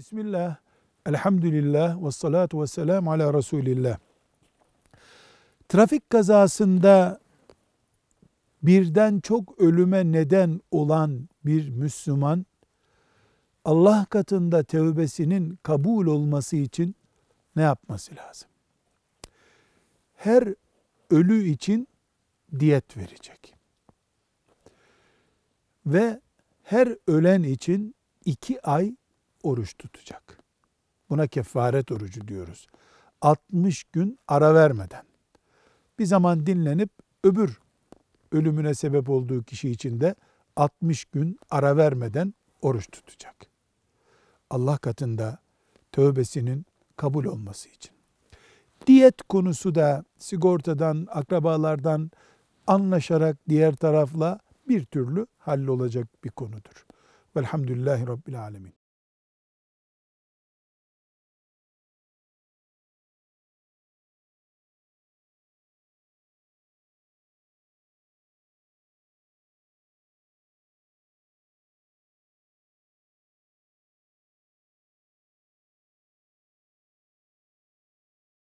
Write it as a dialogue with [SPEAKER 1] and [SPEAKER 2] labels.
[SPEAKER 1] Bismillah, elhamdülillah ve salatu ve selamu ala Resulillah. Trafik kazasında birden çok ölüme neden olan bir Müslüman, Allah katında tevbesinin kabul olması için ne yapması lazım? Her ölü için diyet verecek. Ve her ölen için iki ay oruç tutacak. Buna kefaret orucu diyoruz. 60 gün ara vermeden. Bir zaman dinlenip öbür ölümüne sebep olduğu kişi için de 60 gün ara vermeden oruç tutacak. Allah katında tövbesinin kabul olması için. Diyet konusu da sigortadan, akrabalardan anlaşarak diğer tarafla bir türlü hallolacak bir konudur. Velhamdülillahi Rabbil Alemin.